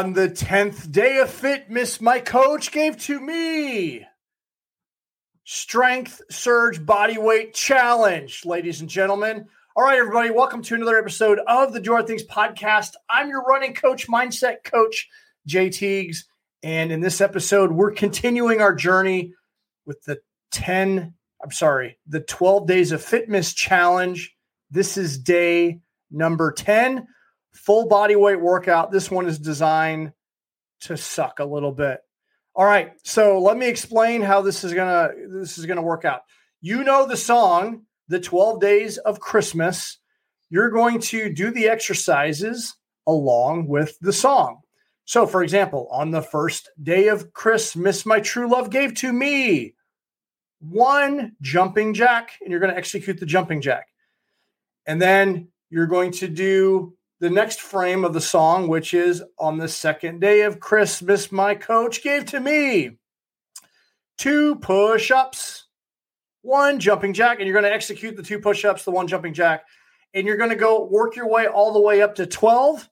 On the 10th day of FITMAS, my coach gave to me Strength Surge Body Weight Challenge, ladies and gentlemen. All right, everybody, welcome to another episode of the Do Hard Things podcast. I'm your running coach, mindset coach, Jay Tiegs. And in this episode, we're continuing our journey with the 10, I'm sorry, the 12 days of FITMAS challenge. This is day number 10, full body weight workout. This one is designed to suck a little bit. All right, so let me explain how this is gonna this is gonna work out. You know the song, the 12 days of Christmas. You're going to do the exercises along with the song. So, for example, on the first day of Christmas, my true love gave to me one jumping jack, and you're going to execute the jumping jack. And then you're going to do the next frame of the song, which is on the second day of Christmas, my coach gave to me two push ups, one jumping jack, and you're going to execute the two push ups, the one jumping jack, and you're going to go work your way all the way up to 12,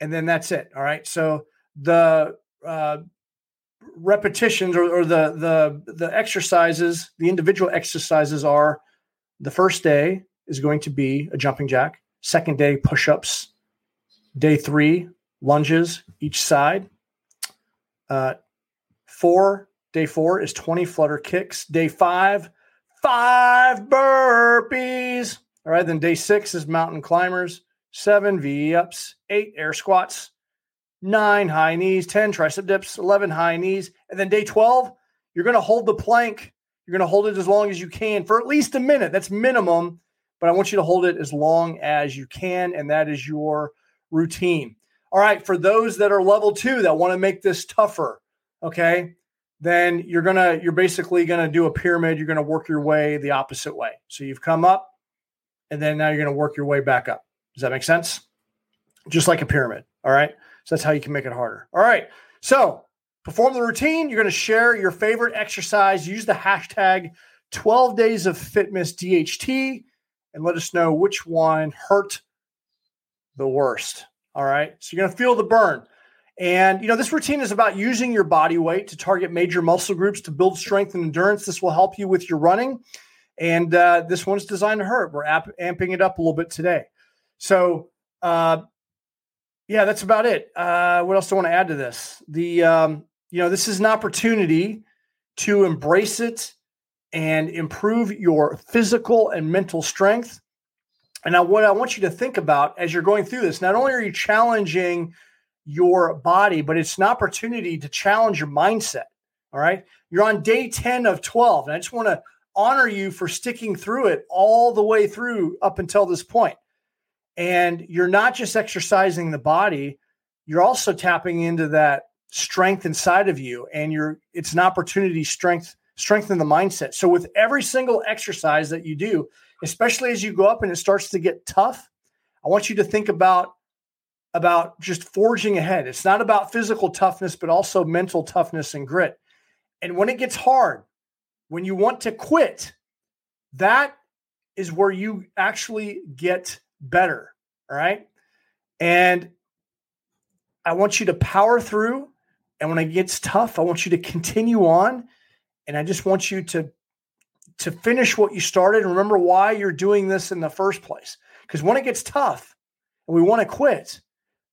and then that's it. All right. So the uh, repetitions or, or the the the exercises, the individual exercises are the first day is going to be a jumping jack. Second day, push ups, Day three, lunges each side. Uh, four, day four is 20 flutter kicks. Day five, five burpees. All right, then day six is mountain climbers, seven V ups, eight air squats, nine high knees, 10 tricep dips, 11 high knees. And then day 12, you're going to hold the plank. You're going to hold it as long as you can for at least a minute. That's minimum, but I want you to hold it as long as you can. And that is your routine. All right, for those that are level two that want to make this tougher, okay, then you're gonna you're basically gonna do a pyramid. You're gonna work your way the opposite way. So you've come up, and then now you're gonna work your way back up. Does that make sense? Just like a pyramid. All right. So that's how you can make it harder. All right. So perform the routine. You're going to share your favorite exercise. Use the hashtag 12 days of FITMAS DHT and let us know which one hurt the worst. All right. So you're going to feel the burn. And, you know, this routine is about using your body weight to target major muscle groups to build strength and endurance. This will help you with your running. And uh, this one's designed to hurt. We're amp- amping it up a little bit today. So, uh, yeah, that's about it. Uh, what else do I want to add to this? The, um, you know, this is an opportunity to embrace it and improve your physical and mental strength and now, what I want you to think about as you're going through this, not only are you challenging your body, but it's an opportunity to challenge your mindset. All right. You're on day 10 of 12. And I just want to honor you for sticking through it all the way through up until this point. And you're not just exercising the body, you're also tapping into that strength inside of you. And you're it's an opportunity strength strengthen the mindset. So with every single exercise that you do, especially as you go up and it starts to get tough, I want you to think about about just forging ahead. It's not about physical toughness, but also mental toughness and grit. And when it gets hard, when you want to quit, that is where you actually get better. All right. And I want you to power through. And when it gets tough, I want you to continue on. And I just want you to to finish what you started and remember why you're doing this in the first place. Because when it gets tough and we want to quit,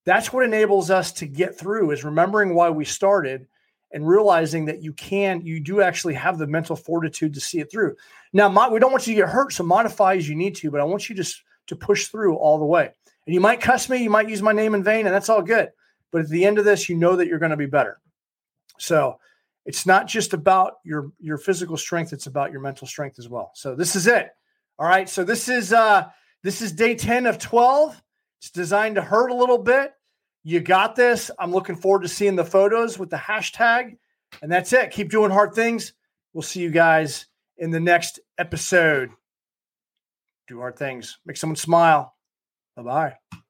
that's what enables us to get through is remembering why we started and realizing that you can, you do actually have the mental fortitude to see it through. Now, we don't want you to get hurt, so modify as you need to, but I want you to, to push through all the way. And you might cuss me, you might use my name in vain, and that's all good. But at the end of this, you know that you're going to be better. So, it's not just about your your physical strength; it's about your mental strength as well. So this is it. All right. So this is uh this is day ten of twelve. It's designed to hurt a little bit. You got this. I'm looking forward to seeing the photos with the hashtag. And that's it. Keep doing hard things. We'll see you guys in the next episode. Do hard things, make someone smile. Bye bye.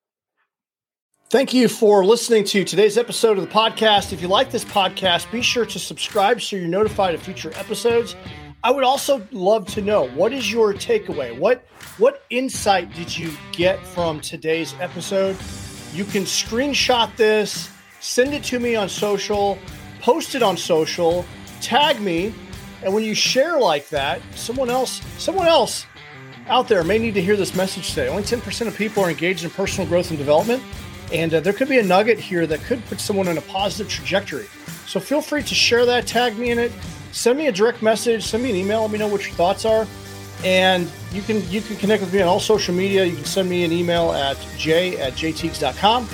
Thank you for listening to today's episode of the podcast. If you like this podcast, be sure to subscribe so you're notified of future episodes. I would also love to know what is your takeaway? What what insight did you get from today's episode? You can screenshot this, send it to me on social, post it on social, tag me, and when you share like that, someone else someone else out there may need to hear this message today. Only 10% of people are engaged in personal growth and development. And uh, there could be a nugget here that could put someone in a positive trajectory. So feel free to share that, tag me in it, send me a direct message, send me an email, let me know what your thoughts are. And you can you can connect with me on all social media. You can send me an email at j at jaytiegs.com.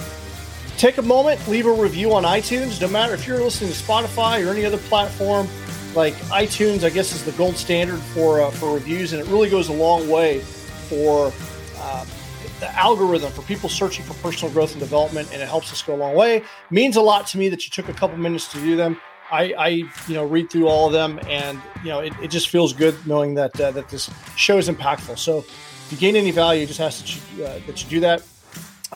Take a moment, leave a review on iTunes. No matter if you're listening to Spotify or any other platform, like iTunes, I guess is the gold standard for uh, for reviews, and it really goes a long way for uh, the algorithm for people searching for personal growth and development, and it helps us go a long way. Means a lot to me that you took a couple minutes to do them. I, I you know read through all of them, and you know it, it just feels good knowing that uh, that this show is impactful. So if you gain any value, just ask that you, uh, that you do that.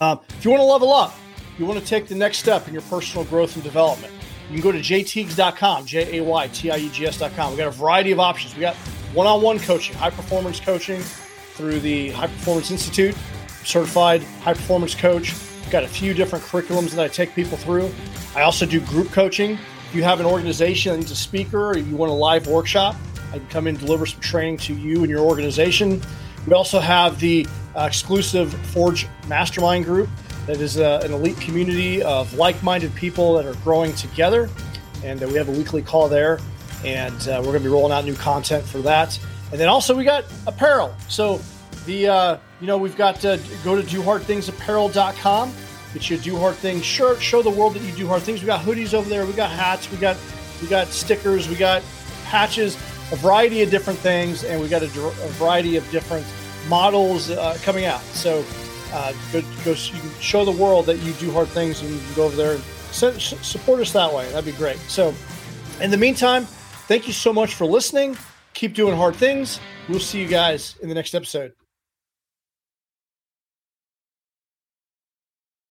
Um, if you want to level up, you want to take the next step in your personal growth and development you can go to jaytiegs.com, J A Y T I E G S.com. We got a variety of options. We got one on one coaching, high performance coaching through the High Performance Institute, certified high performance coach. We've got a few different curriculums that I take people through. I also do group coaching. If you have an organization that needs a speaker or you want a live workshop, I can come in and deliver some training to you and your organization. We also have the uh, exclusive Forge Mastermind group that is uh, an elite community of like-minded people that are growing together, and uh, we have a weekly call there, and uh, we're going to be rolling out new content for that. And then also we got apparel. So the uh, you know we've got to go to dohardthingsapparel.com. Get you a do hard things shirt. Show the world that you do hard things. We got hoodies over there. We got hats. We got we got stickers. We got patches. A variety of different things, and we got a, a variety of different models uh, coming out. So uh, go, go, you can show the world that you do hard things and you can go over there and support us that way. That'd be great. So, in the meantime, thank you so much for listening. Keep doing hard things. We'll see you guys in the next episode.